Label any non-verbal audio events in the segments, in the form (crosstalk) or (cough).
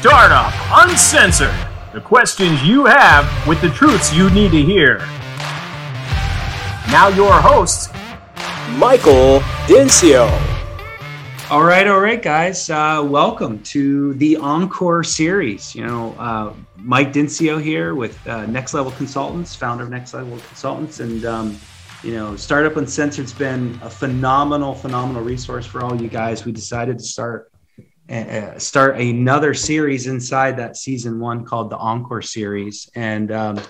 Startup Unscripted. The questions you have with the truths you need to hear. Now, your host, Michael Dinsio. All right, all right, guys. Uh, welcome to the Encore series. You know, uh, Mike Dinsio here with uh, Next Level Consultants, founder of Next Level Consultants, and um, you know, Startup Unscripted's been a phenomenal, phenomenal resource for all you guys. We decided to start uh, start another series inside that season one called the Encore series. And, um,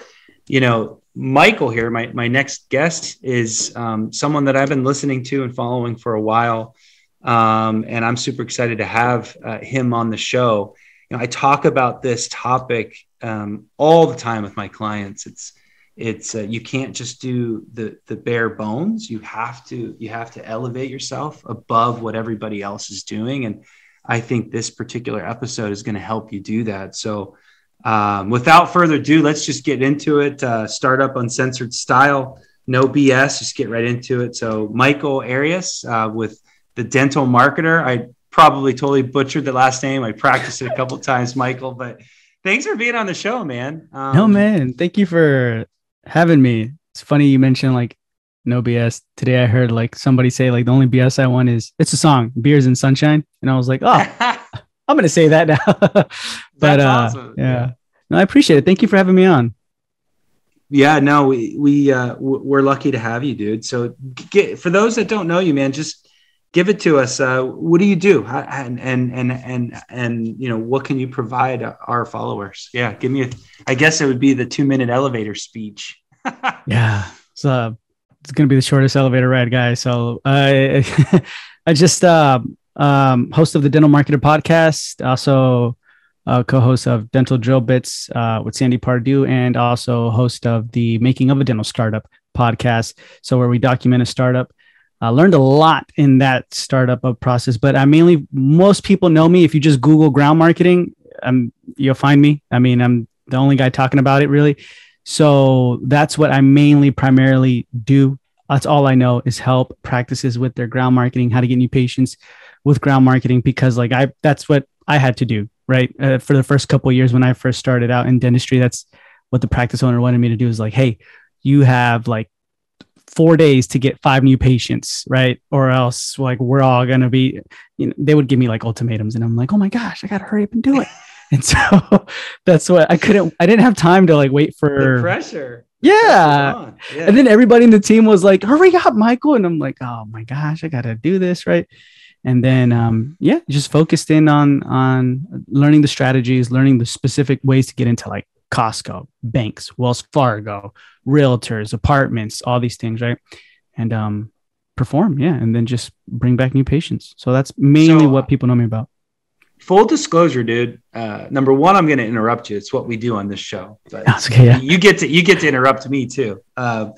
you know, Michael here, my, my next guest is um, someone that I've been listening to and following for a while. Um, and I'm super excited to have uh, him on the show. You know, I talk about this topic um, all the time with my clients. It's, it's uh, you can't just do the the bare bones you have to you have to elevate yourself above what everybody else is doing and I think this particular episode is going to help you do that. So, um, without further ado, let's just get into it. Uh, startup unscripted style, no BS. Just get right into it. So, Michael Arias uh, with the Dental Marketer. I probably totally butchered the last name. I practiced it a couple times, Michael. But thanks for being on the show, man. Um, no, man. Thank you for having me. It's funny you mentioned like no BS. Today I heard like somebody say like the only BS I want is it's a song, beers and sunshine, and I was like, oh, (laughs) I'm gonna say that now. (laughs) but uh, awesome. yeah. yeah, no, I appreciate it. Thank you for having me on. Yeah, no, we we uh, we're lucky to have you, dude. So, get, for those that don't know you, man, just give it to us. Uh, what do you do, and and and and and you know, what can you provide our followers? Yeah, give me a. I guess it would be the two minute elevator speech. (laughs) yeah, so it's going to be the shortest elevator ride, guys. So I, (laughs) I just uh, um, host of the Dental Marketer podcast, also uh, co-host of Dental Drill Bits uh, with Sandy Pardue, and also host of the Making of a Dental Startup podcast. So where we document a startup. I learned a lot in that startup process, but I mainly most people know me if you just Google ground marketing, um, you'll find me. I mean, I'm the only guy talking about it really. So that's what I mainly primarily do. That's all I know is help practices with their ground marketing, how to get new patients with ground marketing, because like I, that's what I had to do, right? Uh, for the first couple years when I first started out in dentistry, that's what the practice owner wanted me to do is like, Hey, you have like four days to get five new patients, right? Or else like we're all gonna be, you know, they would give me like ultimatums, and I'm like, oh my gosh, I gotta hurry up and do it. (laughs) and so (laughs) that's what I couldn't. I didn't have time to like wait for the pressure. Yeah. yeah. And then everybody in the team was like, hurry up, Michael. And I'm like, oh my gosh, I gotta do this, right? And then um, yeah, just focused in on on learning the strategies, learning the specific ways to get into like Costco, banks, Wells Fargo, realtors, apartments, all these things, right? And um perform, yeah, and then just bring back new patients. So that's mainly so, what people know me about full disclosure, dude. Uh, number one, I'm going to interrupt you. It's what we do on this show. But (laughs) okay, yeah. you get to you get to interrupt me too. Uh,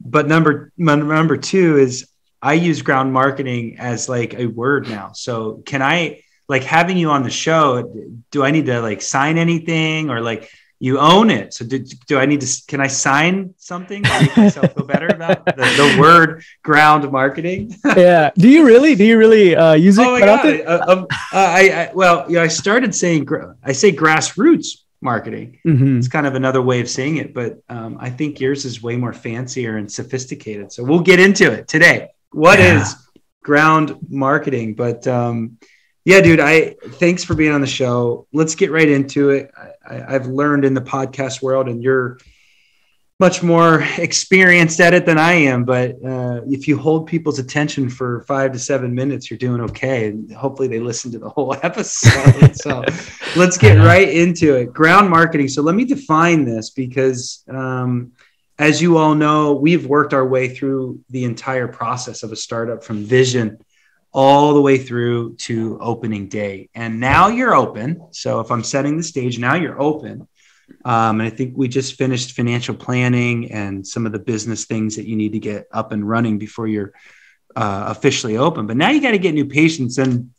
but number number two is I use ground marketing as like a word now. So can I like having you on the show? Do I need to like sign anything or like you own it. So do, do I need to, can I sign something to make myself feel better (laughs) about the, the word ground marketing? (laughs) yeah. Do you really, do you really uh, use it? Oh my God. Uh, um, uh, I, I, well, yeah, I started saying, I say grassroots marketing. Mm-hmm. It's kind of another way of saying it, but um, I think yours is way more fancier and sophisticated. So we'll get into it today. What yeah. is ground marketing? But um, yeah, dude, I thanks for being on the show. Let's get right into it. I, have learned in the podcast world, and you're much more (laughs) experienced at it than I am. But uh, if you hold people's attention for five to seven minutes, you're doing okay. And hopefully, they listen to the (laughs) whole episode. (laughs) so let's get right into it. Ground marketing. So let me define this because. Um, as you all know, we've worked our way through the entire process of a startup from vision all the way through to opening day. And now you're open. So if I'm setting the stage, now you're open. Um, and I think we just finished financial planning and some of the business things that you need to get up and running before you're uh, officially open. But now you got to get new patients. And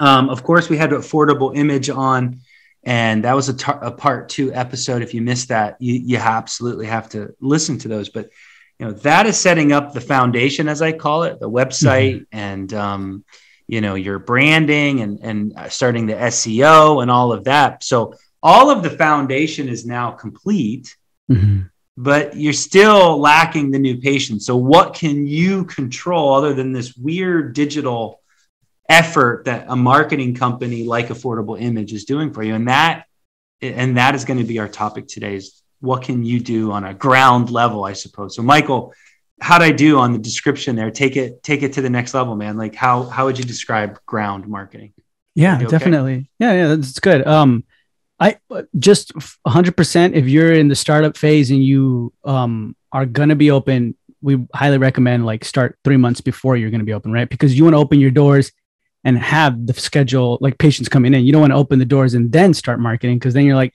um, of course, we had affordable image on, and that was a, tar- a part two episode. If you missed that, you, you absolutely have to listen to those. But you know that is setting up the foundation as i call it the website mm-hmm. and um, you know your branding and and starting the SEO and all of that. So all of the foundation is now complete. Mm-hmm. But you're still lacking the new patient. So, what can you control other than this weird digital effort that a marketing company like Affordable Image is doing for you? And that and that is going to be our topic today what can you do on a ground level i suppose so michael how'd I do on the description there? Take it, take it to the next level, man. Like how how would you describe ground marketing? Yeah, okay? definitely. Yeah, yeah, that's good. Um, I just 100%. If you're in the startup phase and you um are gonna be open, we highly recommend like start three months before you're gonna be open, right? Because you want to open your doors and have the schedule like patients coming in. You don't want to open the doors and then start marketing because then you're like,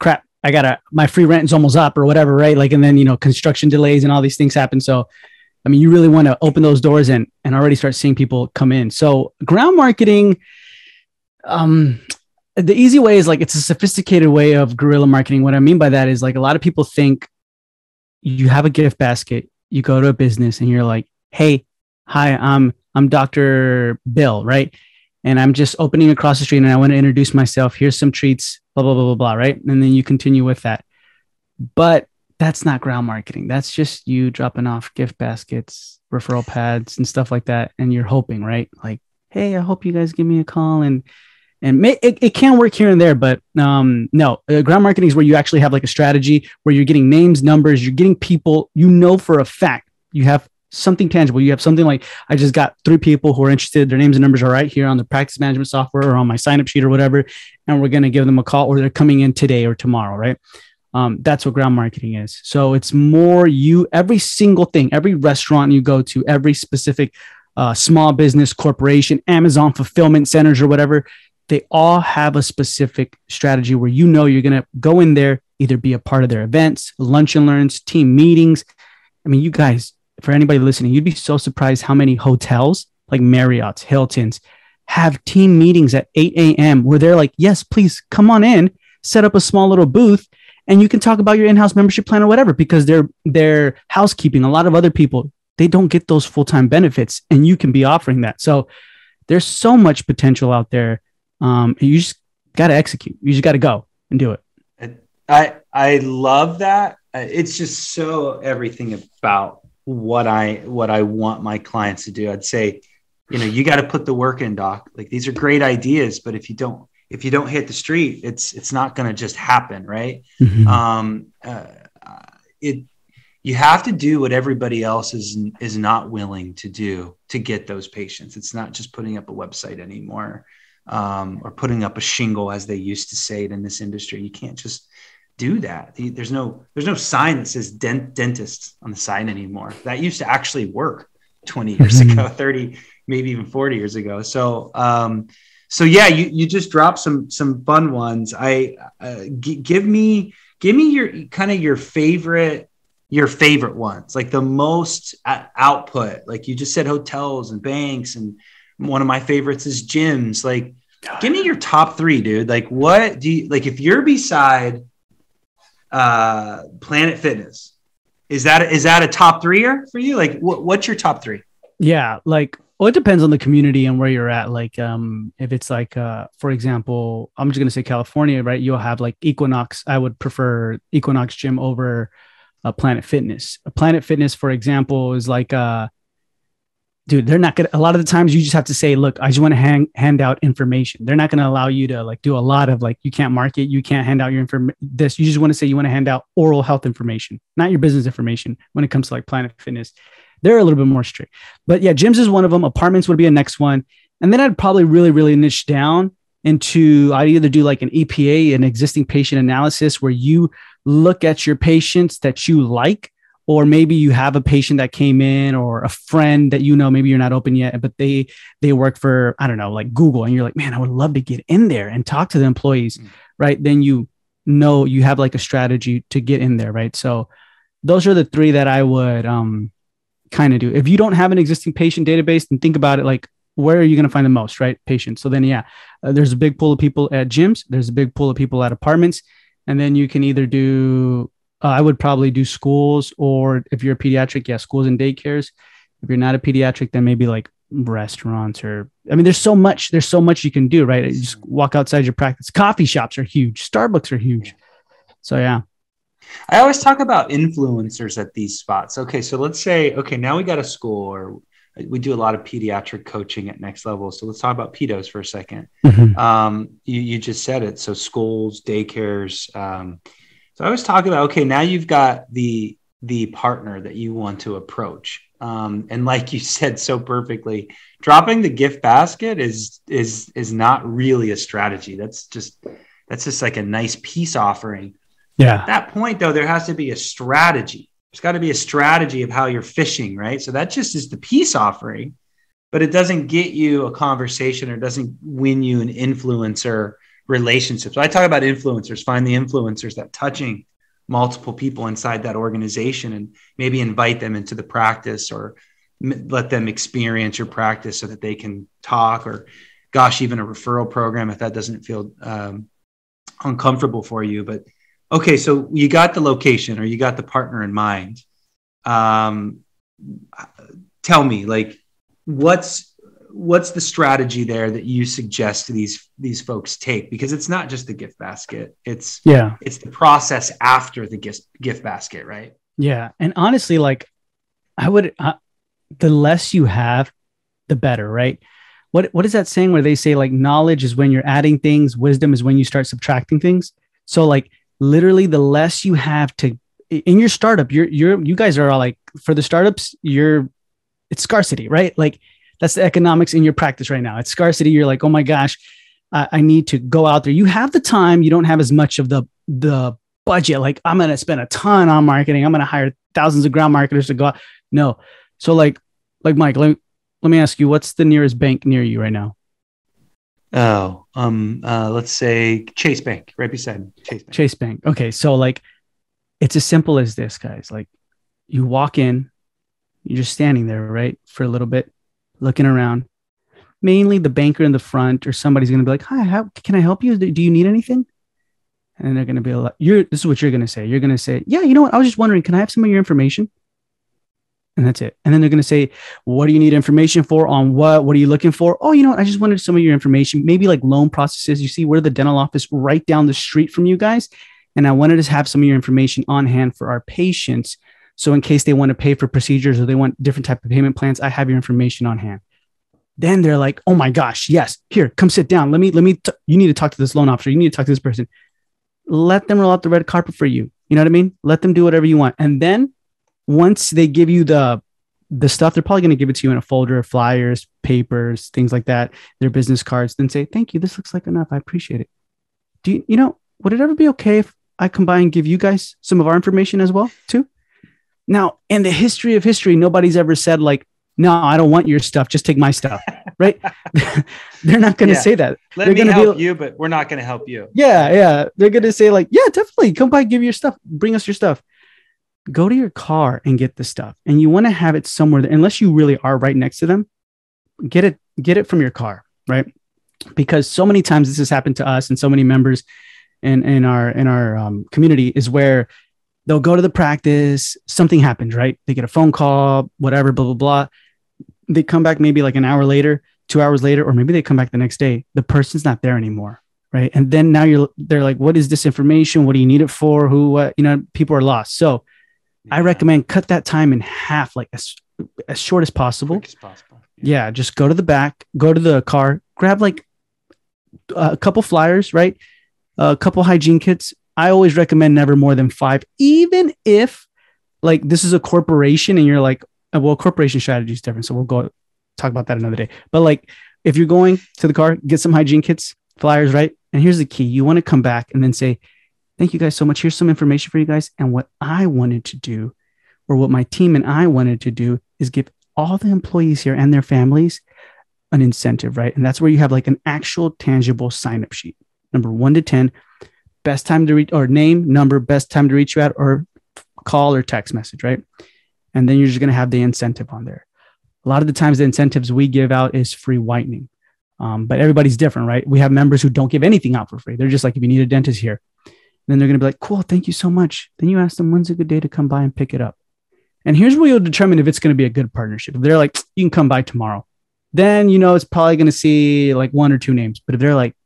crap, I gotta my free rent is almost up or whatever, right? Like, and then you know, construction delays and all these things happen. So, I mean, you really want to open those doors and and already start seeing people come in. So, ground marketing, um, the easy way is like it's a sophisticated way of guerrilla marketing. What I mean by that is like a lot of people think you have a gift basket, you go to a business and you're like, hey, hi, I'm I'm Dr. Bill, right? And I'm just opening across the street and I want to introduce myself. Here's some treats blah, blah, blah, blah, blah, right? And then you continue with that. But that's not ground marketing. That's just you dropping off gift baskets, referral pads, and stuff like that. And you're hoping, right? Like, hey, I hope you guys give me a call and and may, it, it can work here and there, but um, no, uh, ground marketing is where you actually have like a strategy where you're getting names, numbers, you're getting people you know for a fact. You have something tangible. You have something like I just got three people who are interested. Their names and numbers are right here on the practice management software or on my sign up sheet or whatever, and we're going to give them a call or they're coming in today or tomorrow, right? Um, that's what ground marketing is. So it's more you every single thing, every restaurant you go to, every specific uh, small business corporation, Amazon fulfillment centers or whatever. They all have a specific strategy where you know you're going to go in there, either be a part of their events, lunch and learns, team meetings. I mean, you guys, for anybody listening, you'd be so surprised how many hotels like Marriott's, Hilton's have team meetings at 8 a.m. where they're like, yes, please come on in, set up a small little booth, and you can talk about your in-house membership plan or whatever because they're they're housekeeping. A lot of other people they don't get those full-time benefits, and you can be offering that. So there's so much potential out there. Um, you just got to execute. You just got to go and do it. I I love that. It's just so everything about what I what I want my clients to do. I'd say, you know, you got to put the work in, doc. Like these are great ideas, but if you don't if you don't hit the street, it's it's not going to just happen, right? Mm-hmm. Um, uh, it you have to do what everybody else is is not willing to do to get those patients. It's not just putting up a website anymore um, or putting up a shingle, as they used to say it in this industry. You can't just do that. There's no there's no sign that says dent, dentist on the sign anymore. That used to actually work 20 years mm-hmm. ago, (laughs) 30, maybe even 40 years ago. So um, so yeah, you you just dropped some some fun ones. I uh, g- give me give me your kind of your favorite your favorite ones, like the most output. Like you just said, hotels and banks, and one of my favorites is gyms. Like, give me your top three, dude. Like, what do you like if you're beside uh, Planet Fitness. Is that is that a top threeer for you? Like, what, what's your top three? Yeah, like well, it depends on the community and where you're at. Like, um, if it's like, uh, for example, I'm just gonna say California, right? You'll have like Equinox. I would prefer Equinox Gym over uh, Planet Fitness. Planet Fitness, for example, is like uh dude, they're not gonna. A lot of the times, you just have to say, "Look, I just want to hand hand out information." They're not gonna allow you to like do a lot of like you can't market, you can't hand out your information. This you just want to say you want to hand out oral health information, not your business information. When it comes to like Planet Fitness, they're a little bit more strict. But yeah, gyms is one of them. Apartments would be a next one, and then I'd probably really really niche down into I'd either do like an EPA, an existing patient analysis, where you look at your patients that you like or maybe you have a patient that came in or a friend that you know maybe you're not open yet but they they work for i don't know like google and you're like man i would love to get in there and talk to the employees mm-hmm. right? Then you know you have like a strategy to get in there right? So those are the three that i would um kind of do. If you don't have an existing patient database then think about it like where are you going to find the most right patients? So then yeah uh, there's a big pool of people at gyms there's a big pool of people at apartments and then you can either do uh, I would probably do schools, or if you're a pediatric, yeah, schools and daycares. If you're not a pediatric, then maybe like restaurants or I mean, there's so much, there's so much you can do, right? You just walk outside your practice. Coffee shops are huge, Starbucks are huge. So yeah. I always talk about influencers at these spots. Okay, so let's say, okay, now we got a school or we do a lot of pediatric coaching at next level. So let's talk about pedos for a 2nd mm-hmm. um, you, you, just said it. So schools, daycares. Um, so I was talking about, okay, now you've got the, the partner that you want to approach. Um, and like you said so perfectly, dropping the gift basket is, is, is not really a strategy. That's just, that's just like a nice peace offering. Yeah. At that point though, there has to be a strategy there's got to be a strategy of how you're fishing, right? So that just is the peace offering, but it doesn't get you a conversation or doesn't win you an influencer relationship. So I talk about influencers, find the influencers that touching multiple people inside that organization and maybe invite them into the practice or let them experience your practice so that they can talk or gosh, even a referral program if that doesn't feel um, uncomfortable for you. But okay, so you got the location or you got the partner in mind. Um, tell me, like, what's what's the strategy there that you suggest these these folks take? Because it's not just the gift basket; it's yeah, it's the process after the gift gift basket, right? Yeah, and honestly, like, I would uh, the less you have, the better, right? What what is that saying where they say like knowledge is when you're adding things, wisdom is when you start subtracting things. So like literally the less you have to in your startup you're you're you guys are all like for the startups you're it's scarcity right like that's the economics in your practice right now. It's scarcity you're like oh my gosh I, I need to go out there. You have the time you don't have as much of the the budget like i'm going to spend a ton on marketing. I'm going to hire thousands of ground marketers to go out. No. So like like mike let, let me ask you what's the nearest bank near you right now? Oh, um, uh, let's say Chase Bank, right beside Chase Bank. Chase Bank. Okay, so like, it's as simple as this, guys. Like, you walk in, you're just standing there, right, for a little bit, looking around. Mainly the banker in the front, or somebody's gonna be like, "Hi, how can I help you? Do you need anything?" And they're gonna be like, "You're." This is what you're gonna say. You're gonna say, "Yeah, you know what? I was just wondering, can I have some of your information?" and that's it. And then they're going to say, "What do you need information for? On what? What are you looking for?" Oh, you know what? I just wanted some of your information, maybe like loan processes. You see, we're the dental office right down the street from you guys, and I wanted to have some of your information on hand for our patients. So in case they want to pay for procedures or they want different type of payment plans, I have your information on hand. Then they're like, "Oh my gosh, yes! Here, come sit down. Let me, let me. T- you need to talk to this loan officer. You need to talk to this person. Let them roll out the red carpet for you. You know what I mean? Let them do whatever you want, and then." once they give you the the stuff, they're probably going to give it to you in a folder, of flyers, papers, things like that, their business cards, then say, thank you. This looks like enough. I appreciate it. Do you, you know, would it ever be okay if I and give you guys some of our information as well, too? Now, in the history of history, nobody's ever said, like, no, I don't want your stuff. Just take my stuff. (laughs) right. (laughs) they're not going to yeah. say that. Let they're me help be, you, but we're not going to help you. Yeah. Yeah. They're going to say, like, yeah, definitely come by, give your stuff, bring us your stuff go to your car and get the stuff. And you want to have it somewhere that, unless you really are right next to them, get it, get it from your car, right? Because so many times this has happened to us and so many members in, in our in our um, community is where they'll go to the practice, something happens, right? They get a phone call, whatever, blah, blah, blah. They come back maybe like an hour later, two hours later, or maybe they come back the next day. The person's not there anymore right and then now you're they're like what is this information what do you need it for who what you know people are lost so I recommend cut that time in half, like as, as short as possible. as possible. Yeah. yeah. just go to the back, go to the car, grab like a couple flyers, right? A couple hygiene kits. I always recommend never more than five, even if like this is a corporation and you're like, uh, well, corporation strategy is different. So we'll go talk about that another day. But like if you're going to the car, get some hygiene kits, flyers, right? And here's the key you want to come back and then say, Thank you guys so much. Here's some information for you guys. And what I wanted to do, or what my team and I wanted to do, is give all the employees here and their families an incentive, right? And that's where you have like an actual tangible sign up sheet. Number one to 10, best time to reach, or name, number, best time to reach you at, or call or text message, right? And then you're just going to have the incentive on there. A lot of the times, the incentives we give out is free whitening. Um, but everybody's different, right? We have members who don't give anything out for free. They're just like, if you need a dentist here, then they're going to be like, cool, thank you so much. Then you ask them, when's a good day to come by and pick it up? And here's where you'll determine if it's going to be a good partnership. If they're like, you can come by tomorrow, then you know it's probably going to see like one or two names. But if they're like,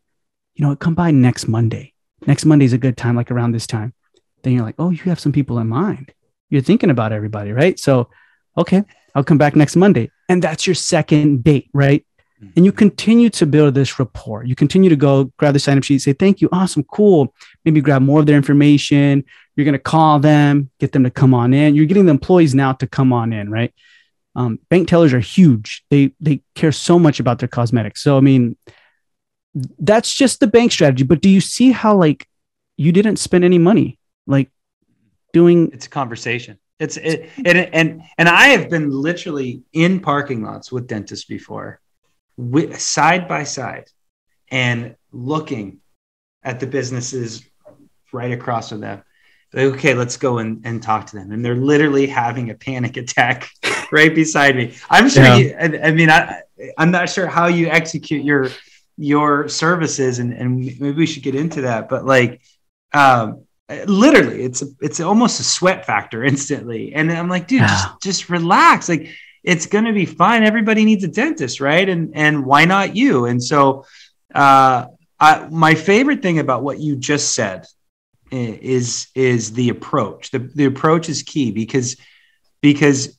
you know, come by next Monday. Next Monday is a good time, like around this time. Then you're like, oh, you have some people in mind. You're thinking about everybody, right? So, okay, I'll come back next Monday. And that's your second date, right? And you mm-hmm. continue to build this rapport. You continue to go grab the sign up sheet, say, thank you, awesome, cool. Maybe grab more of their information. You're going to call them, get them to come on in. You're getting the employees now to come on in, right? Um, bank tellers are huge. They they care so much about their cosmetics. So I mean, that's just the bank strategy. But do you see how like you didn't spend any money like doing? It's a conversation. It's it, and and and I have been literally in parking lots with dentists before, with, side by side, and looking at the businesses right across from them okay, let's go and, and talk to them. And they're literally having a panic attack (laughs) right beside me. I'm sure yeah. you, I, I, mean, I, I'm not sure how you execute your, your services and, and maybe we should get into that, but like, um, literally it's, a, it's almost a sweat factor (laughs) instantly. And I'm like, dude, yeah. just, just relax. Like it's going to be fine. Everybody needs a dentist. Right. And, and why not you? And so, uh, I, my favorite thing about what you just said is is the approach. The the approach is key because because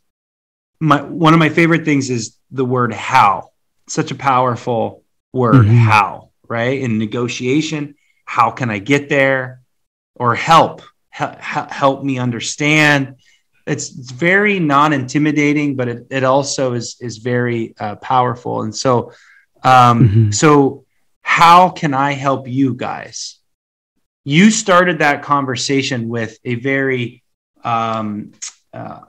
my one of my favorite things is the word how. Such a powerful word, mm-hmm. how, right? In negotiation, how can I get there? Or help, help, help me understand. It's, it's very non-intimidating, but it, it also is is very uh, powerful. And so, um, mm-hmm. so how can I help you guys? you started that conversation with a very um, uh,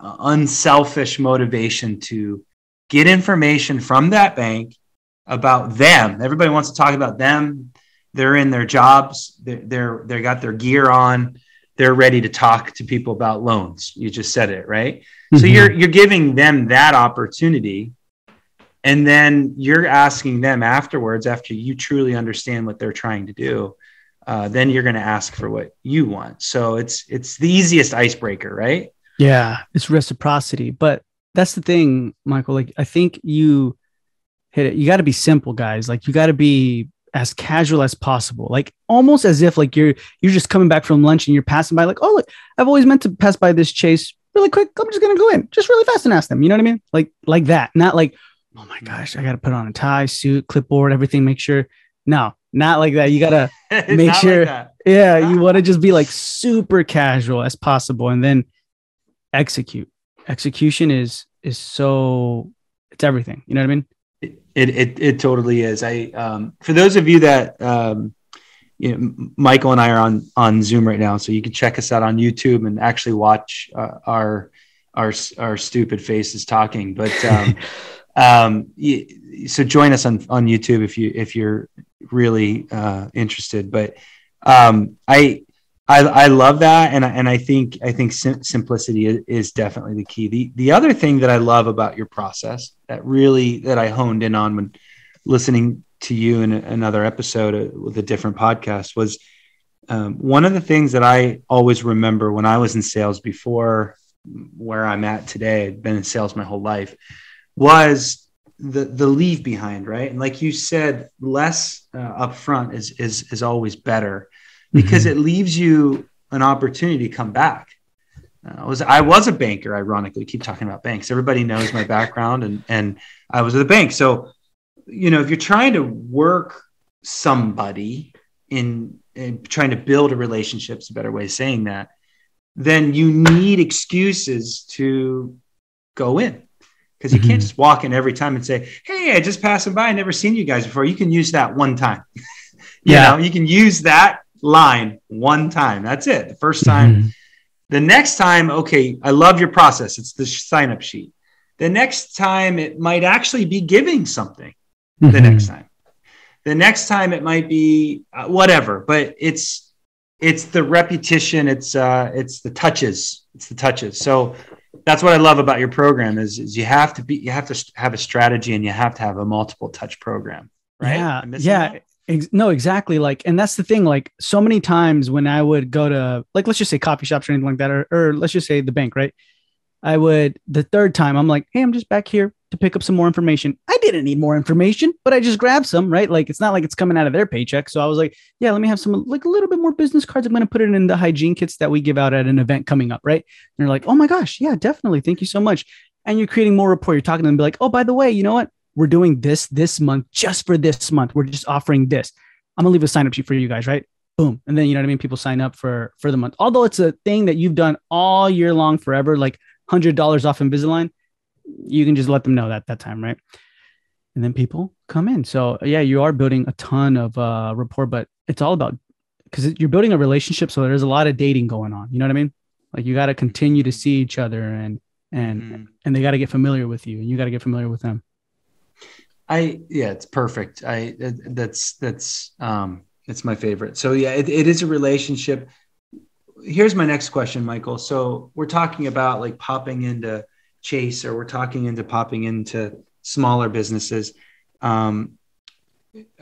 unselfish motivation to get information from that bank about them. Everybody wants to talk about them. They're in their jobs. They're, they're they got their gear on. They're ready to talk to people about loans. You just said it, right? Mm-hmm. So you're you're giving them that opportunity, and then you're asking them afterwards, after you truly understand what they're trying to do, uh, then you're going to ask for what you want. So it's it's the easiest icebreaker, right? Yeah, it's reciprocity. But that's the thing, Michael. Like I think you hit it. You got to be simple, guys. Like you got to be as casual as possible. Like almost as if like you're you're just coming back from lunch and you're passing by. Like oh look, I've always meant to pass by this chase really quick. I'm just gonna go in, just really fast and ask them. You know what I mean? Like like that. Not like oh my gosh, I got to put on a tie, suit, clipboard, everything. Make sure. No, not like that. You gotta (laughs) make sure. Like yeah, you (laughs) want to just be like super casual as possible, and then execute. Execution is is so it's everything. You know what I mean? It it it totally is. I um for those of you that um you know Michael and I are on on Zoom right now, so you can check us out on YouTube and actually watch uh, our our our stupid faces talking. But um, (laughs) um, so join us on on YouTube if you if you're really uh, interested. But um, I, I, I love that, and I, and I think I think sim- simplicity is, is, definitely the key. The the other thing that I love about your process that really that I honed in on when listening to you in another episode uh, with a different podcast was um, one of the things that I always remember when I was in sales before where I'm at today. I've been in sales my whole life. Was the the leave behind, right? And like you said, less uh, upfront is is is always better because mm-hmm. it leaves you an opportunity to come back. Uh, I was I was a banker, ironically. Keep talking about banks. Everybody knows my background, and and I was at a bank. So, you know, if you're trying to work somebody in, in trying to build a relationship, is a better way of saying that. Then you need excuses to go in because you mm-hmm. can't just walk in every time and say, "Hey, I just passing by. I never seen you guys before." You can use that one time. (laughs) you yeah, know, you can use that line one time. That's it. The first time. Mm-hmm. The next time, okay, I love your process. It's the sign up sheet. The next time, it might actually be giving something. Mm-hmm. The next time. The next time, it might be uh, whatever. But it's it's the repetition. It's uh, it's the touches. It's the touches. So that's what I love about your program is, is you have to be you have to have a strategy and you have to have a multiple touch program, right? Yeah, yeah. Ex- no, exactly. Like, and that's the thing. Like, so many times when I would go to, like, let's just say coffee shops or anything like that, or, or let's just say the bank, right? I would the third time I'm like, hey, I'm just back here to pick up some more information. I didn't need more information, but I just grabbed some, right? Like it's not like it's coming out of their paycheck. So I was like, yeah, let me have some like a little bit more business cards. I'm going to put it in the hygiene kits that we give out at an event coming up, right? And they're like, oh my gosh, yeah, definitely. Thank you so much. And you're creating more rapport. You're talking to them, be like, oh, by the way, you know what? We're doing this this month just for this month. We're just offering this. I'm gonna leave a sign up sheet for you guys, right? Boom. And then you know what I mean? People sign up for for the month. Although it's a thing that you've done all year long forever, like hundred dollars off Invisalign, you can just let them know that that time, right? And then people come in. So yeah, you are building a ton of uh rapport, but it's all about because you're building a relationship. So there's a lot of dating going on. You know what I mean? Like you got to continue to see each other and and mm-hmm. and they got to get familiar with you and you got to get familiar with them. I yeah, it's perfect. I that's that's um it's my favorite. So yeah, it, it is a relationship. Here's my next question, Michael. So we're talking about like popping into Chase or we're talking into popping into smaller businesses. Um,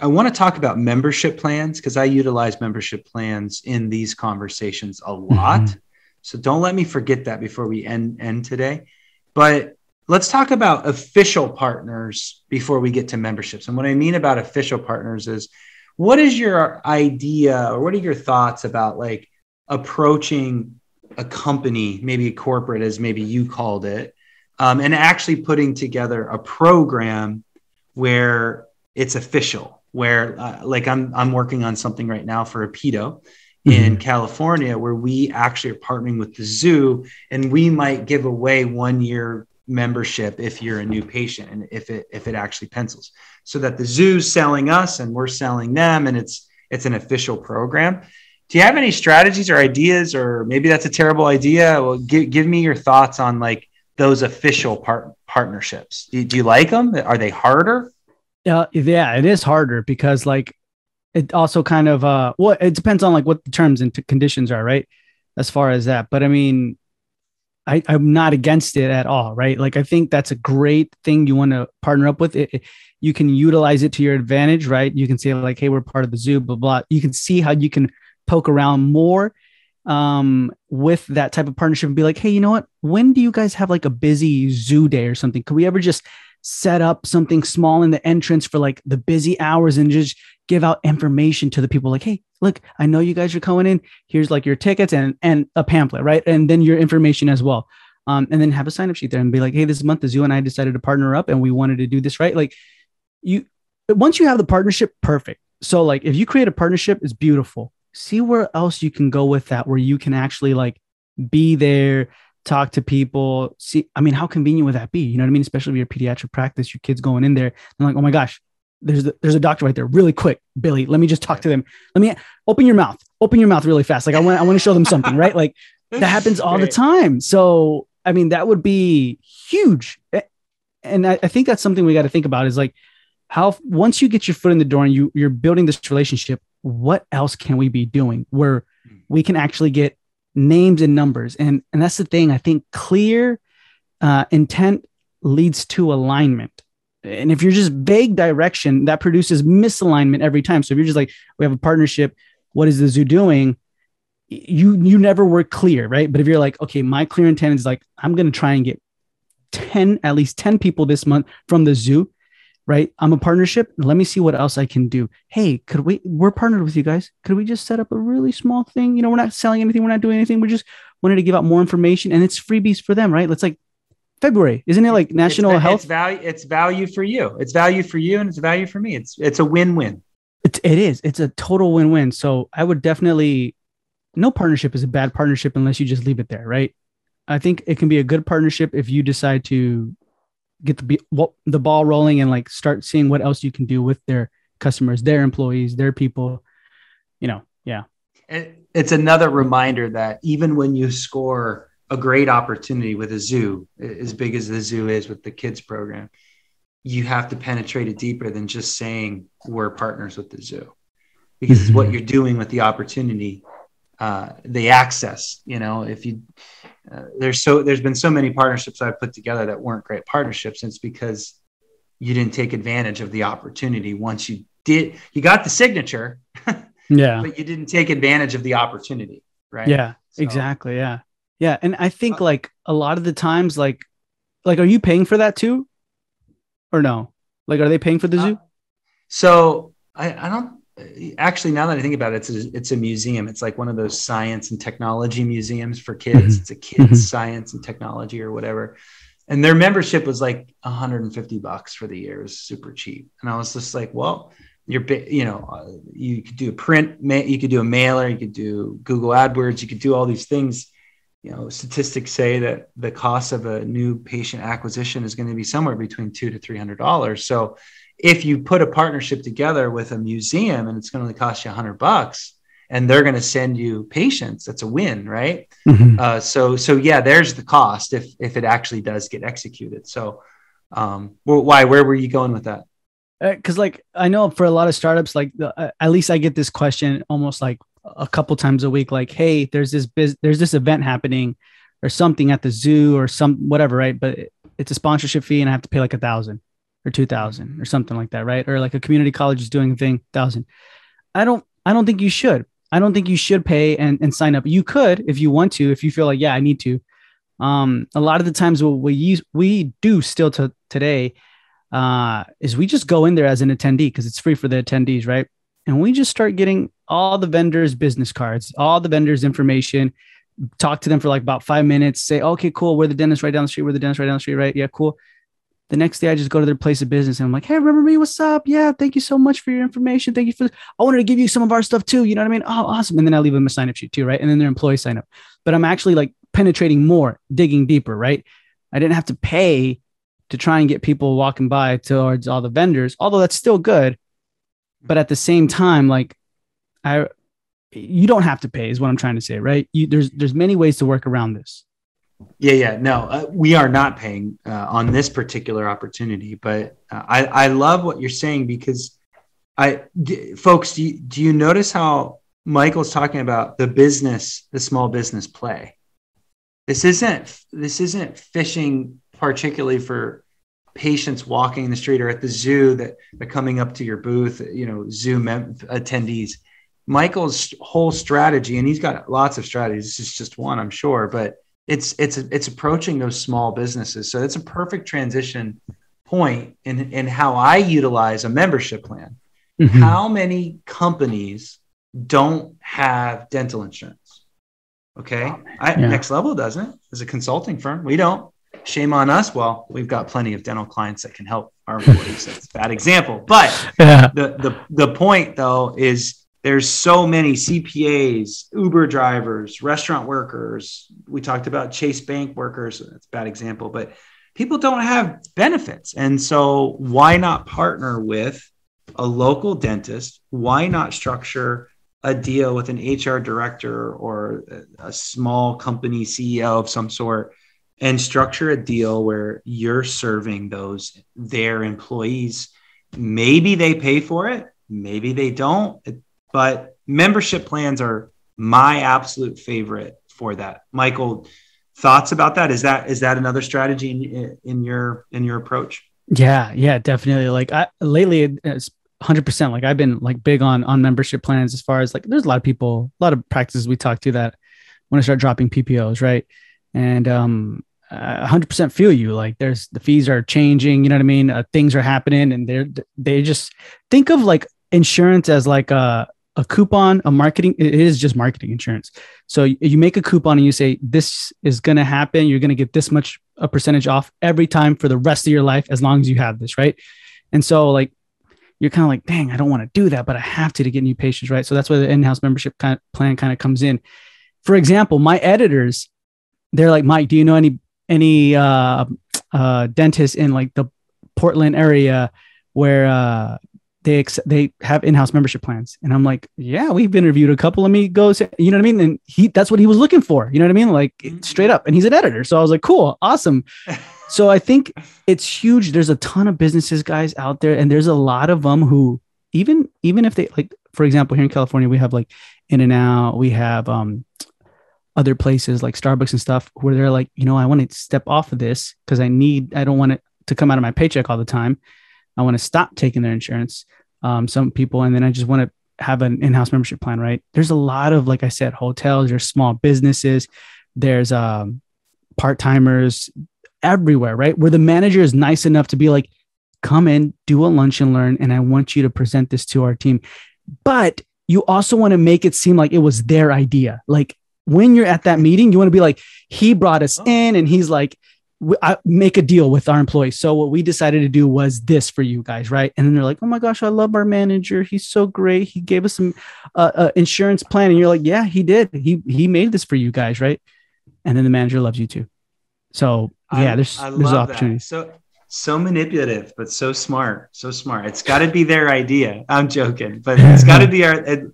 I want to talk about membership plans because I utilize membership plans in these conversations a lot. Mm-hmm. So don't let me forget that before we end end today. But let's talk about official partners before we get to memberships. And what I mean about official partners is what is your idea or what are your thoughts about like approaching a company, maybe a corporate, as maybe you called it, um, and actually putting together a program where it's official, where uh, like I'm I'm working on something right now for a Apido in mm-hmm. California where we actually are partnering with the zoo and we might give away one year membership if you're a new patient and if it if it actually pencils. So that the zoo's selling us and we're selling them and it's it's an official program. Do you have any strategies or ideas or maybe that's a terrible idea? Well give, give me your thoughts on like those official part partnerships. Do, do you like them? Are they harder? Uh, yeah it is harder because like it also kind of uh well it depends on like what the terms and t- conditions are right as far as that. But i mean I, I'm not against it at all, right? Like I think that's a great thing you want to partner up with. It, it, you can utilize it to your advantage, right? You can say like, "Hey, we're part of the zoo," blah blah. You can see how you can poke around more um, with that type of partnership and be like, "Hey, you know what? When do you guys have like a busy zoo day or something? Could we ever just set up something small in the entrance for like the busy hours and just give out information to the people like hey look i know you guys are coming in. Here's like your tickets and and a pamphlet right? And then your information as well. Um, and then have a sign up sheet there and be like hey this month the zoo and i decided to partner up and we wanted to do this right? Like you once you have the partnership perfect. So like if you create a partnership it's beautiful. See where else you can go with that where you can actually like be there talk to people. See, I mean, how convenient would that be? You know what I mean? Especially if you're a pediatric practice, your kids going in there and like, oh my gosh, there's a, there's a doctor right there. Really quick, Billy. Let me just talk to them. Let me open your mouth. Open your mouth really fast. Like I want I want to show them something, right? Like that (laughs) happens all right. the time. So I mean, that would be huge. And I, I think that's something we got to think about is like how once you get your foot in the door and you you're building this relationship, what else can we be doing where hmm. we can actually get names and numbers. And, and that's the thing. I think clear uh, intent leads to alignment. And if you're just vague direction, that produces misalignment every time. So if you're just like, we have a partnership, what is the zoo doing? You you never were clear, right? But if you're like, okay, my clear intent is like, I'm gonna try and get 10, at least 10 people this month from the zoo right? I'm a partnership. Let me see what else I can do. Hey, could we, we're partnered with you guys. Could we just set up a really small thing? You know, we're not selling anything. We're not doing anything. We just wanted to give out more information and it's freebies for them, right? Let's like February, isn't it like national it's, health? It's value. It's value for you. It's value for you and it's value for me. It's, it's a win-win. It, it is. It's a total win-win. So I would definitely, no partnership is a bad partnership unless you just leave it there, right? I think it can be a good partnership if you decide to get the the ball rolling and like start seeing what else you can do with their customers, their employees, their people. You know, yeah. It's another reminder that even when you score a great opportunity with a zoo, as big as the zoo is with the kids program, you have to penetrate it deeper than just saying we're partners with the zoo, because it's what mm-hmm. you're doing with the opportunity, uh, the access. You know, if you uh, there's so there's been so many partnerships I've put together that weren't great partnerships. And it's because you didn't take advantage of the opportunity once you did. You got the signature, (laughs) yeah, but you didn't take advantage of the opportunity, right? Yeah, so, exactly. Yeah, yeah. And I think uh, like a lot of the times, like, like, are you paying for that too? or no? Like, are they paying for the zoo? Uh, so I, I don't actually now that I think about it, it's a, it's a museum. It's like one of those science and technology museums for kids. Mm-hmm. It's a kids mm-hmm. science and technology or whatever. And their membership was like 150 bucks for the year. It was super cheap. And I was just like, well, you're you know uh, you could do a print you could do a mailer you could do google adwords you could do all these things you know statistics say that the cost of a new patient acquisition is going to be somewhere between two to three hundred dollars so if you put a partnership together with a museum and it's going to cost you a hundred bucks and they're going to send you patients that's a win right mm-hmm. uh, so so yeah there's the cost if if it actually does get executed so um why where were you going with that because uh, like I know for a lot of startups, like the, uh, at least I get this question almost like a couple times a week, like, "Hey, there's this biz- there's this event happening, or something at the zoo, or some whatever, right? But it, it's a sponsorship fee, and I have to pay like a thousand or two thousand or something like that, right? Or like a community college is doing a thing, thousand. I don't I don't think you should. I don't think you should pay and, and sign up. You could if you want to, if you feel like, yeah, I need to. Um, a lot of the times what we use we do still to today uh, is we just go in there as an attendee because it's free for the attendees, right? And we just start getting all the vendors' business cards, all the vendors' information, talk to them for like about five minutes, say, okay, cool, we're the dentist right down the street, we're the dentist right down the street, right? Yeah, cool. The next day, I just go to their place of business and I'm like, hey, remember me? What's up? Yeah, thank you so much for your information. Thank you for. I wanted to give you some of our stuff too. You know what I mean? Oh, awesome. And then I leave them a sign up sheet too, right? And then their employees sign up. But I'm actually like penetrating more, digging deeper, right? I didn't have to pay to try and get people walking by towards all the vendors, although that's still good. But at the same time, like I, you don't have to pay is what I'm trying to say, right? You, there's, there's many ways to work around this. Yeah, yeah, no, uh, we are not paying uh, on this particular opportunity, but uh, I, I love what you're saying because I, d- folks, do you, do you notice how Michael's talking about the business, the small business play? This isn't, this isn't fishing particularly for patients walking in the street or at the zoo that are coming up to your booth, you know, zoo mem- attendees. Michael's whole strategy, and he's got lots of strategies. This is just one, I'm sure, but it's it's it's approaching those small businesses. So it's a perfect transition point in in how I utilize a membership plan. Mm-hmm. How many companies don't have dental insurance? Okay, I, yeah. Next Level doesn't. As a consulting firm, we don't shame on us. Well, we've got plenty of dental clients that can help our employees. That's a bad example. But (laughs) yeah. the, the, the point though is there's so many CPAs, Uber drivers, restaurant workers. We talked about Chase Bank workers. That's a bad example, but people don't have benefits. And so why not partner with a local dentist? Why not structure a deal with an HR director or a small company CEO of some sort and structure a deal where you're serving those their employees maybe they pay for it maybe they don't but membership plans are my absolute favorite for that. Michael thoughts about that? Is that is that another strategy in, in your in your approach? Yeah yeah definitely. Like i lately it's 100% like i've been like big on on membership plans as far as like there's a lot of people a lot of practices we talk to that want to start dropping ppos right? And um 100% feel you. Like there's the fees are changing you know what i mean? Uh, things are happening and they're they just think of like insurance as like a, a coupon a marketing it is just marketing insurance. So you make a coupon and you say this is going to happen. You're going to get this much a percentage off every time for the rest of your life as long as you have this right? And so like you're kind of like dang i don't want to do that but i have to to get new patients right? So that's where the in-house membership kind of plan kind of comes in. For example my editors they're like mike do you know any any uh, uh, dentists in like the Portland area where uh, they ex- they have in-house membership plans. And i'm like yeah we've interviewed a couple amigos you know what i mean? And he that's what he was looking for you know what i mean? Like mm-hmm. straight up. And he's an editor. So i was like cool awesome. (laughs) So i think it's huge. There's a ton of businesses guys out there. And there's a lot of them who even even if they like for example here in california we have like in and out we have um other places like Starbucks and stuff where they're like, you know, I want to step off of this because I need, I don't want it to come out of my paycheck all the time. I want to stop taking their insurance. Um, some people, and then I just want to have an in-house membership plan, right? There's a lot of, like I said, hotels, there's small businesses, there's um, part-timers everywhere, right? Where the manager is nice enough to be like, come in, do a lunch and learn, and I want you to present this to our team. But you also want to make it seem like it was their idea. Like when you're at that meeting, you want to be like, he brought us oh. in and he's like, I make a deal with our employees. So what we decided to do was this for you guys, right? And then they're like, "Oh my gosh, I love our manager. He's so great. He gave us some uh, uh, insurance plan." And you're like, "Yeah, he did. He he made this for you guys, right?" And then the manager loves you too. So yeah, there's I there's opportunities. So so manipulative, but so smart, so smart. It's got to be their idea. I'm joking, but it's got to be our. It,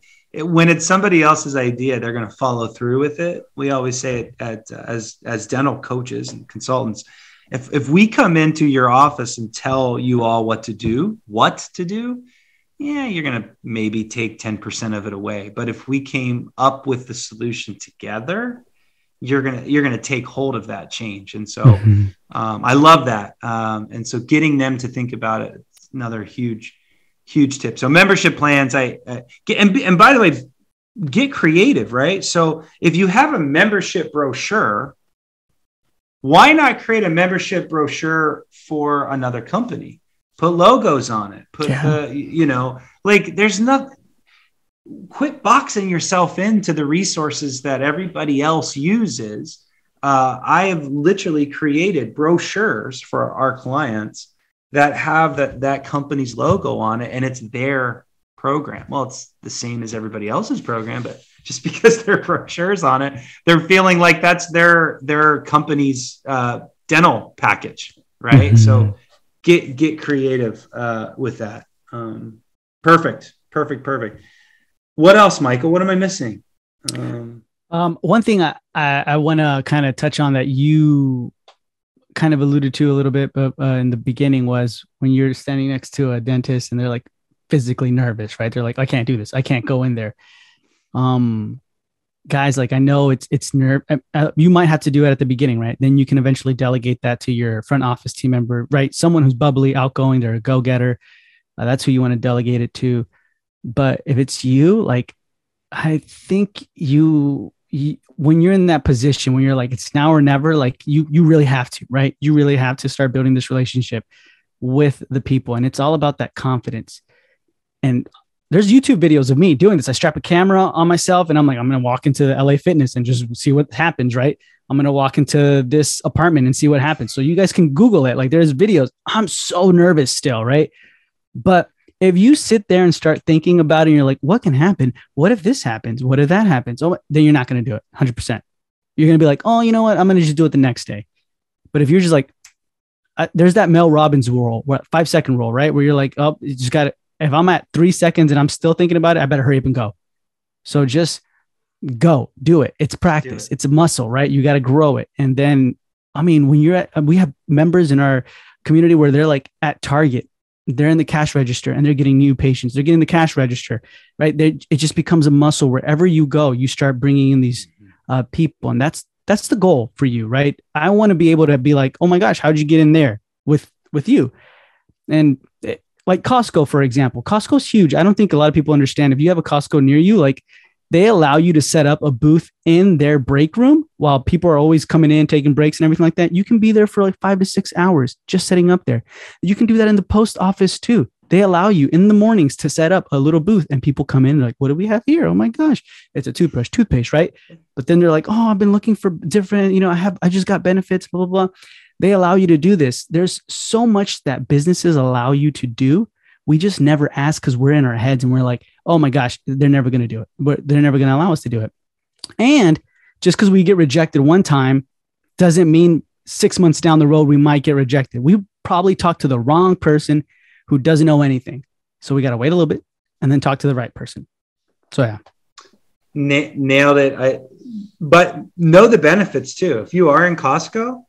when it's somebody else's idea, they're going to follow through with it. We always say it at, uh, as as dental coaches and consultants. If if we come into your office and tell you all what to do, what to do, yeah, you're going to maybe take 10% of it away. But if we came up with the solution together, you're gonna you're gonna take hold of that change and so mm-hmm. um, i love that um, and so getting them to think about it another huge huge tip so membership plans i uh, get and, and by the way get creative right so if you have a membership brochure why not create a membership brochure for another company put logos on it put yeah. the you know like there's nothing quit boxing yourself into the resources that everybody else uses. Uh, I have literally created brochures for our clients that have that that company's logo on it, and it's their program. Well, it's the same as everybody else's program, but just (laughs) because their brochures on it, they're feeling like that's their their company's uh, dental package, right? Mm-hmm. So get get creative uh, with that. Um, perfect, perfect, perfect. What else, Michael? What am I missing? Um, um, one thing I, I, I want to kind of touch on that you kind of alluded to a little bit but, uh, in the beginning was when you're standing next to a dentist and they're like physically nervous, right? They're like, I can't do this. I can't go in there. Um, guys, like I know it's it's nerve. Uh, uh you might have to do it at the beginning, right? Then you can eventually delegate that to your front office team member, right? Someone who's bubbly, outgoing, they're a go getter. Uh, that's who you want to delegate it to. But if it's you, like, I think you, you, when you're in that position, when you're like, it's now or never, like you, you really have to, right? You really have to start building this relationship with the people. And it's all about that confidence. And there's YouTube videos of me doing this. I strap a camera on myself and I'm like, I'm going to walk into the LA Fitness and just see what happens, right? I'm going to walk into this apartment and see what happens. So you guys can Google it. Like there's videos. I'm so nervous still, right? But if you sit there and start thinking about it and you're like, what can happen? What if this happens? What if that happens? Oh, then you're not going to do it 100%. You're going to be like, oh, you know what? I'm going to just do it the next day. But if you're just like, uh, there's that Mel Robbins rule, what five second rule, right? Where you're like, oh, you just got to, if I'm at three seconds and I'm still thinking about it, I better hurry up and go. So just go do it. It's practice. It. It's a muscle, right? You got to grow it. And then, I mean, when you're at, we have members in our community where they're like at Target they're in the cash register and they're getting new patients. They're getting the cash register, right? They, it just becomes a muscle. Wherever you go, you start bringing in these mm-hmm. uh, people, and that's that's the goal for you, right? I want to be able to be like, oh my gosh, how'd you get in there with with you? And it, eh, like Costco, for example, Costco's huge. I don't think a lot of people understand. If you have a Costco near you, like they allow you to set up a booth in their break room while people are always coming in, taking breaks and everything like that. You can be there for like five to six hours just setting up there. You can do that in the post office too. They allow you in the mornings to set up a little booth and people come in like, what do we have here? Oh my gosh, it's a toothbrush, toothpaste, right? But then they're like, oh, I've been looking for different, you know, I have, I just got benefits, blah, blah, blah. They allow you to do this. There's so much that businesses allow you to do we just never ask because we're in our heads and we're like, oh my gosh, they're never going to do it. But they're never going to allow us to do it. And just because we get rejected one time doesn't mean six months down the road we might get rejected. We probably talked to the wrong person who doesn't know anything. So we got to wait a little bit and then talk to the right person. So yeah. nailed it. I, but know the benefits too. If you are in Costco,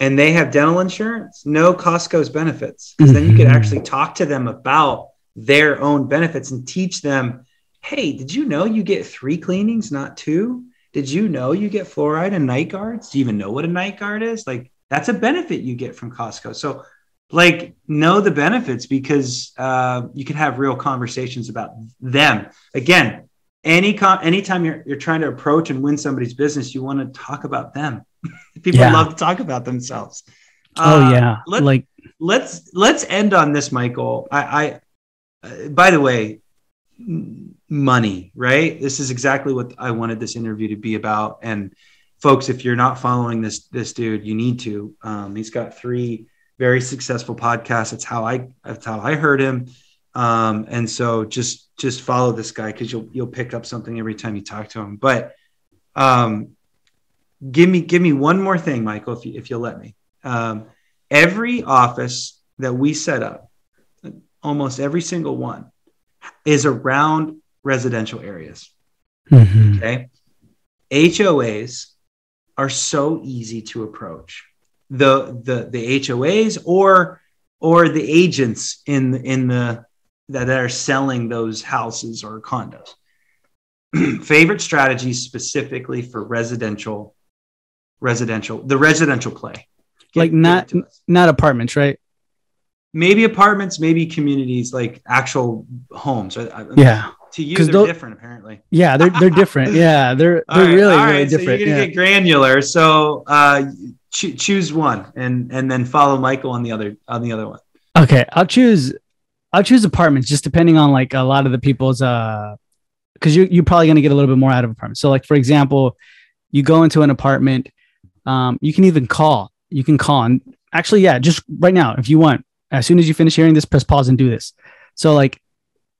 and they have dental insurance, know Costco's benefits. Because mm-hmm. then you could actually talk to them about their own benefits and teach them, hey, did you know you get three cleanings, not two? Did you know you get fluoride and night guards? Do you even know what a night guard is? Like that's a benefit you get from Costco. So like know the benefits because uh, you can have real conversations about them. Again, any con- anytime you're, you're trying to approach and win somebody's business, you want to talk about them (laughs) People yeah. love to talk about themselves. Oh uh, yeah, let, like let's let's end on this, Michael. I, I uh, by the way, money, right? This is exactly what I wanted this interview to be about. And folks, if you're not following this this dude, you need to. Um, he's got three very successful podcasts. That's how I that's how I heard him. Um, and so just just follow this guy because you'll you'll pick up something every time you talk to him. But um, give me give me one more thing, Michael, if you if you'll let me. Um, every office that we set up, almost every single one, is around residential areas. Mm-hmm. Okay, HOAs are so easy to approach. The the the HOAs or or the agents in in the that are selling those houses or condos. (clears throat) Favorite strategies specifically for residential, residential, the residential play. Get, like not not apartments, right? Maybe apartments, maybe communities, like actual homes. Yeah. To you, they're different, apparently. Yeah, they're they're different. (laughs) Yeah, they're they're right, really really different. So you're gonna yeah. get granular. So uh, cho- choose one, and and then follow Michael on the other on the other one. Okay, I'll choose I'll choose apartments just depending on like a lot of the people's uh because you you're probably gonna get a little bit more out of apartments. So like for example, you go into an apartment, um, you can even call. You can call and actually, yeah, just right now, if you want, as soon as you finish hearing this, press pause and do this. So like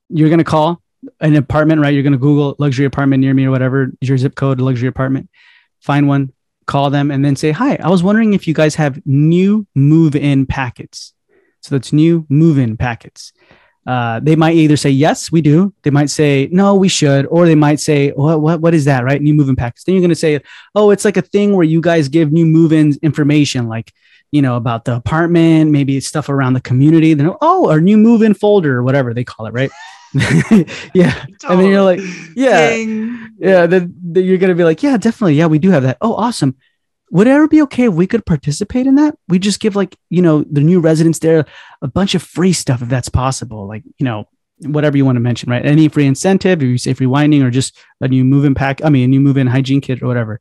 you're gonna call an apartment, right? You're gonna Google luxury apartment near me or whatever, your zip code, luxury apartment, find one, call them, and then say, Hi, I was wondering if you guys have new move-in packets. So that's new move-in packets. Uh, they might either say yes, we do. They might say no, we should, or they might say what what what is that? Right, new move-in packets. Then you're to say, oh, it's like a thing where you guys give new move-ins information, like you know about the apartment, maybe stuff around the community. Then oh, our new move-in folder, or whatever they call it, right? (laughs) yeah, and then you're like, yeah, yeah. Then, then you're gonna be like, yeah, definitely, yeah, we do have that. Oh, awesome would it ever be okay if we could participate in that? We just give like, you know, the new residents there a bunch of free stuff if that's possible. Like, you know, whatever you want to mention, right? Any free incentive, if you say free whitening or just a new move in pack, I mean, a new move in hygiene kit or whatever,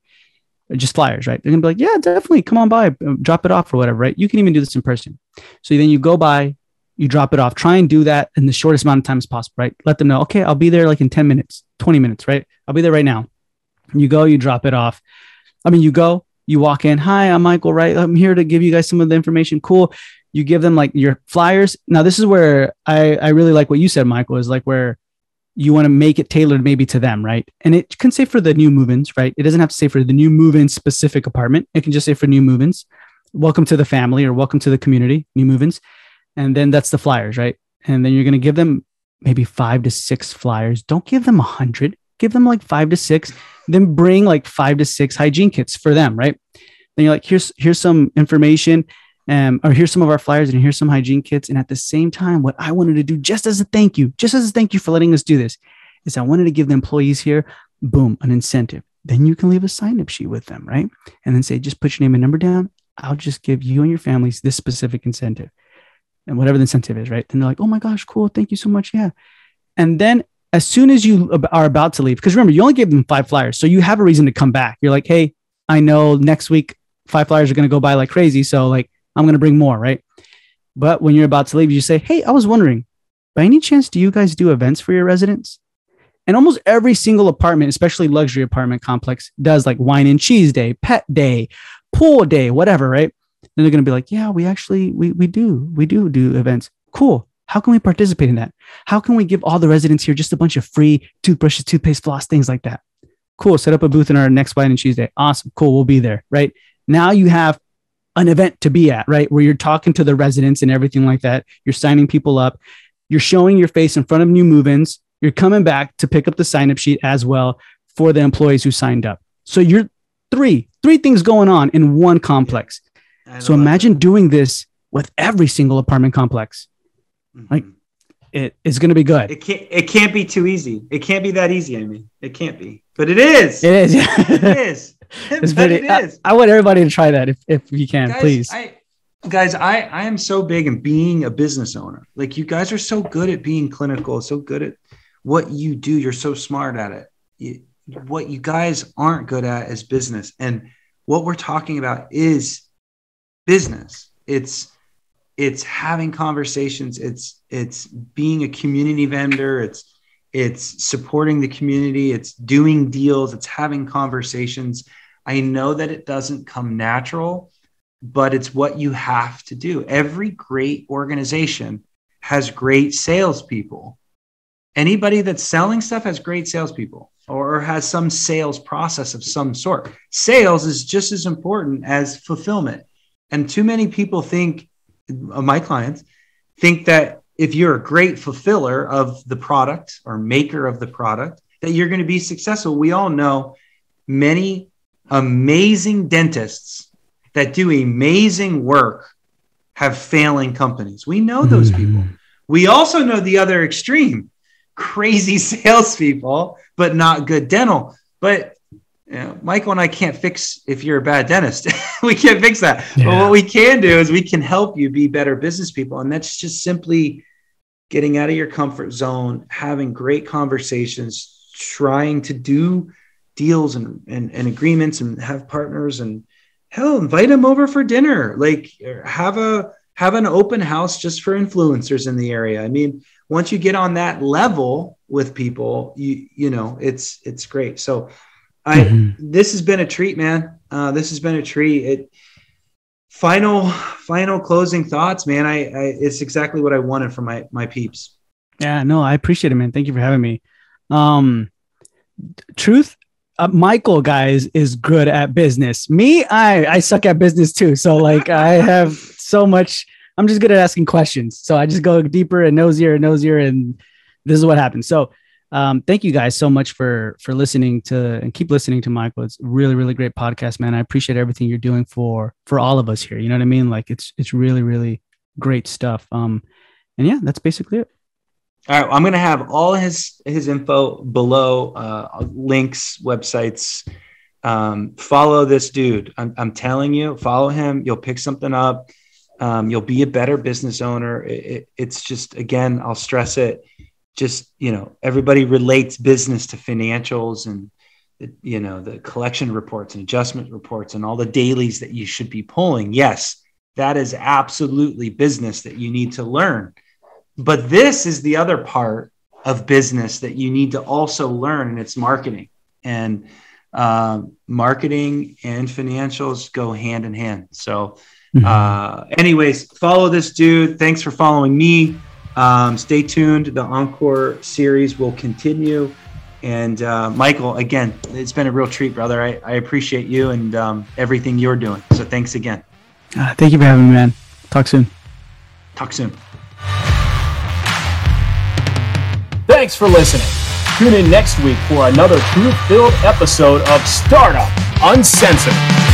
just flyers, right? They're gonna be like, yeah, definitely come on by, uh, drop it off or whatever, right? You can even do this in person. So then you go by, you drop it off, try and do that in the shortest amount of time as possible, right? Let them know, okay, I'll be there like in 10 minutes, 20 minutes, right? I'll be there right now. You go, you drop it off. I mean, you go, you walk in, hi, I'm Michael, right? I'm here to give you guys some of the information. Cool. You give them like your flyers. Now, this is where I, I really like what you said, Michael, is like where you want to make it tailored maybe to them, right? And it can say for the new move-ins, right? It doesn't have to say for the new move-in specific apartment. It can just say for new move-ins, welcome to the family or welcome to the community, new move-ins. And then that's the flyers, right? And then you're going to give them maybe five to six flyers. Don't give them a hundred. Give them like five to six then bring like five to six hygiene kits for them, right? Then you're like, here's here's some information, um, or here's some of our flyers, and here's some hygiene kits. And at the same time, what I wanted to do, just as a thank you, just as a thank you for letting us do this, is I wanted to give the employees here, boom, an incentive. Then you can leave a sign up sheet with them, right? And then say, just put your name and number down. I'll just give you and your families this specific incentive. And whatever the incentive is, right? Then they're like, oh my gosh, cool. Thank you so much. Yeah. And then as soon as you are about to leave, because remember, you only gave them five flyers. So you have a reason to come back. You're like, hey, I know next week five flyers are going to go by like crazy. So, like, I'm going to bring more, right? But when you're about to leave, you say, hey, I was wondering, by any chance, do you guys do events for your residents? And almost every single apartment, especially luxury apartment complex, does like wine and cheese day, pet day, pool day, whatever, right? Then they're going to be like, yeah, we actually, we, we do, we do do events. Cool. How can we participate in that? How can we give all the residents here just a bunch of free toothbrushes, toothpaste, floss, things like that? Cool. Set up a booth in our next Wine and Cheese Day. Awesome. Cool. We'll be there. Right. Now you have an event to be at, right? Where you're talking to the residents and everything like that. You're signing people up. You're showing your face in front of new move ins. You're coming back to pick up the sign up sheet as well for the employees who signed up. So you're three, three things going on in one complex. So imagine that. doing this with every single apartment complex. Mm-hmm. Like it is going to be good. It can't. It can't be too easy. It can't be that easy. I mean, it can't be, but it is. It is. it is. (laughs) (laughs) It's pretty, it is. I, I, want everybody to try that if if you can, guys, please. I, guys, I I am so big in being a business owner. Like you guys are so good at being clinical, so good at what you do. You're so smart at it. You, what you guys aren't good at is business, and what we're talking about is business. It's it's having conversations it's it's being a community vendor it's it's supporting the community it's doing deals it's having conversations i know that it doesn't come natural but it's what you have to do. Every great organization has great salespeople. Anybody that's selling stuff has great salespeople or has some sales process of some sort. Sales is just as important as fulfillment. And too many people think uh, my clients think that if you're a great fulfiller of the product or maker of the product, that you're going to be successful. We all know many amazing dentists that do amazing work have failing companies. We know those mm-hmm. people. We also know the other extreme crazy (laughs) salespeople, but not good dental. But you know, Michael and I can't fix if you're a bad dentist. (laughs) we can't fix that. Yeah. But what we can do is we can help you be better business people. And that's just simply getting out of your comfort zone, having great conversations, trying to do deals and, and, and agreements and have partners and hell, invite them over for dinner. Like have a have an open house just for influencers in the area. I mean, once you get on that level with people, you you know, it's it's great. So I mm-hmm. this has been a treat, man. Uh, this has been a treat. It final final closing thoughts, man. I, I it's exactly what I wanted from my my peeps. Yeah, no, I appreciate it, man. Thank you for having me. Um, truth, uh, Michael, guys, is good at business. Me, I I suck at business too. So like, I have (laughs) so much. I'm just good at asking questions. So I just go deeper and nosier and nosier, and this is what happens. So um, thank you guys so much for for listening to and keep listening to Michael. It's really really great podcast, man. I appreciate everything you're doing for for all of us here. You know what I mean? Like it's it's really really great stuff. Um, and yeah, that's basically it. All right, I'm gonna have all his his info below, uh, links, websites. Um, follow this dude. I'm, I'm telling you, follow him. You'll pick something up. Um, you'll be a better business owner. It, it, it's just again, I'll stress it just you know everybody relates business to financials and you know the collection reports and adjustment reports and all the dailies that you should be pulling yes that is absolutely business that you need to learn but this is the other part of business that you need to also learn and it's marketing and uh, marketing and financials go hand in hand so mm-hmm. uh, anyways follow this dude thanks for following me um, stay tuned. The Encore series will continue. And uh, Michael, again, it's been a real treat, brother. I, I appreciate you and um, everything you're doing. So thanks again. Uh, thank you for having me, man. Talk soon. Talk soon. Thanks for listening. Tune in next week for another truth filled episode of Startup Unscripted.